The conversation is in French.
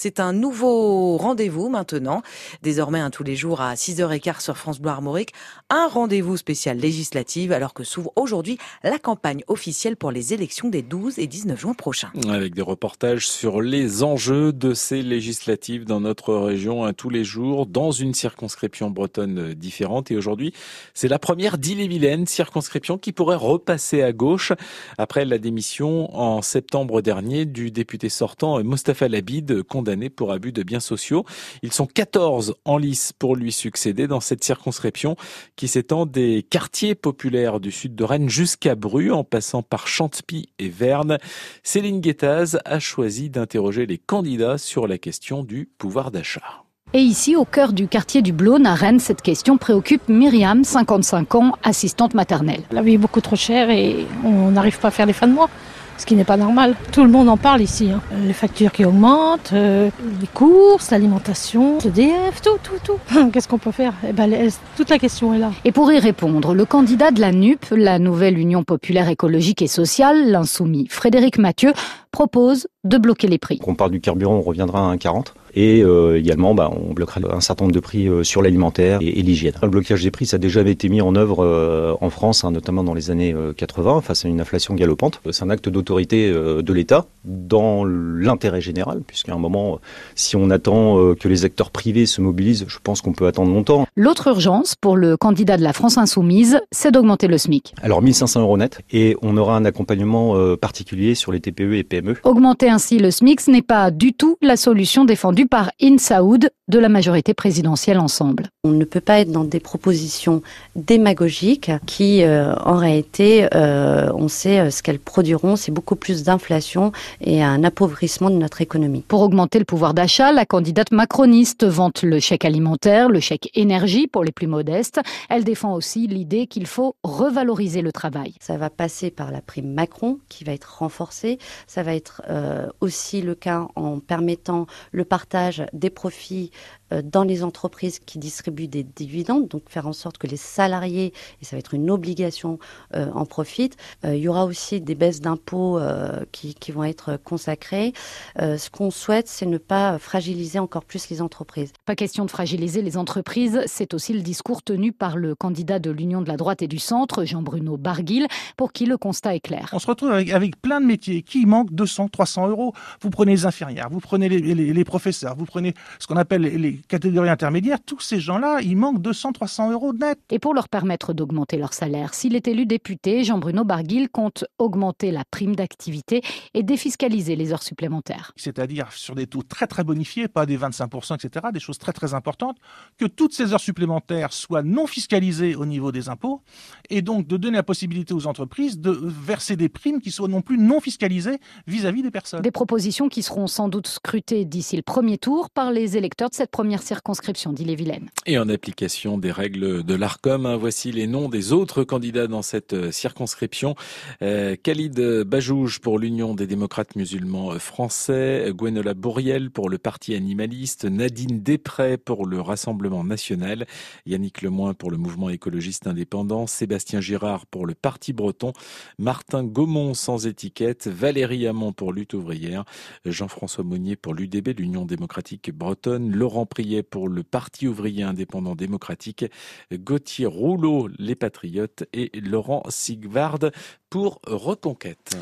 C'est un nouveau rendez-vous maintenant. Désormais, un tous les jours à 6h15 sur France Bleu Armorique. Un rendez-vous spécial législative alors que s'ouvre aujourd'hui la campagne officielle pour les élections des 12 et 19 juin prochains. Avec des reportages sur les enjeux de ces législatives dans notre région un tous les jours dans une circonscription bretonne différente. Et aujourd'hui, c'est la première d'Ille-et-Vilaine, circonscription qui pourrait repasser à gauche après la démission en septembre dernier du député sortant Mostafa Labid, condamné pour abus de biens sociaux. Ils sont 14 en lice pour lui succéder dans cette circonscription qui s'étend des quartiers populaires du sud de Rennes jusqu'à Bru en passant par Chantepie et Verne. Céline Guettaz a choisi d'interroger les candidats sur la question du pouvoir d'achat. Et ici, au cœur du quartier du Blône, à Rennes, cette question préoccupe Myriam, 55 ans, assistante maternelle. La vie est beaucoup trop chère et on n'arrive pas à faire les fins de mois ce qui n'est pas normal. Tout le monde en parle ici. Hein. Les factures qui augmentent, euh, les courses, l'alimentation, DF, tout, tout, tout. Qu'est-ce qu'on peut faire? Eh ben, Toute la question est là. Et pour y répondre, le candidat de la NUP, la nouvelle Union populaire écologique et sociale, l'insoumis Frédéric Mathieu, propose de bloquer les prix. On parle du carburant, on reviendra à 1,40. Et euh, également, bah, on bloquera un certain nombre de prix euh, sur l'alimentaire et, l'hygiène. Le blocage des prix, ça a déjà été mis en œuvre euh, en France, hein, notamment dans les années 80, face à une inflation galopante. C'est un acte d'autorité de l'État dans l'intérêt général, puisqu'à un moment, si on attend que les acteurs privés se mobilisent, je pense qu'on peut attendre longtemps. L'autre urgence pour le candidat de la France insoumise, c'est d'augmenter le SMIC. Alors 1500 euros net, et on aura un accompagnement particulier sur les TPE et PME. Augmenter ainsi le SMIC, ce n'est pas du tout la solution défendue par Insaoud de la majorité présidentielle ensemble. On ne peut pas être dans des propositions démagogiques qui, euh, en réalité, euh, on sait euh, ce qu'elles produiront, c'est beaucoup plus d'inflation et un appauvrissement de notre économie. Pour augmenter le pouvoir d'achat, la candidate macroniste vante le chèque alimentaire, le chèque énergie pour les plus modestes. Elle défend aussi l'idée qu'il faut revaloriser le travail. Ça va passer par la prime Macron qui va être renforcée. Ça va être aussi le cas en permettant le partage des profits euh, dans les entreprises qui distribuent des dividendes, donc faire en sorte que les salariés, et ça va être une obligation, euh, en profitent. Euh, il y aura aussi des baisses d'impôts qui, qui, vont être consacrées. ce qu'on souhaite, c'est ne pas fragiliser encore plus les entreprises. Pas question de fragiliser les entreprises, c'est aussi le discours tenu par le candidat de l'Union de la droite et du centre, Jean-Bruno Barguil, pour qui le constat est clair. On se retrouve avec, avec plein de métiers qui manquent 200, 300 euros. Vous prenez les infirmières, vous prenez les, les, les professeurs, vous prenez ce qu'on appelle les catégories intermédiaires, tous ces gens-là, ils manquent 200, 300 euros net. Et pour leur permettre d'augmenter leur salaire, s'il est élu député, Jean-Bruno Barguil compte augmenter la prime d'activité et défiscaliser les heures supplémentaires. C'est-à-dire sur des taux très très bonifiés, pas des 25%, etc., des choses très très importantes, que toutes ces heures supplémentaires soient non fiscalisées au niveau des impôts, et donc de donner la possibilité aux entreprises de verser des primes qui soient non plus non fiscalisées vis-à-vis des personnes. Des propositions qui seront sans doute scrutées d'ici le premier tour par les électeurs de cette première circonscription d'Ille-et-Vilaine. Et en application des règles de l'ARCOM, hein, voici les noms des autres candidats dans cette euh, circonscription. Euh, Khalid Bajouj pour l'Union des démocrates musulmans français, Gwenola Bourriel pour le Parti animaliste, Nadine Després pour le Rassemblement national, Yannick Lemoin pour le mouvement écologiste indépendant, Sébastien Girard pour le Parti breton, Martin Gaumont sans étiquette, Valérie Hamon pour Lutte ouvrière, Jean-François Monnier pour l'UDB, l'Union démocratique bretonne, Laurent Pour le Parti ouvrier indépendant démocratique, Gauthier Rouleau, les Patriotes et Laurent Sigvard pour Reconquête.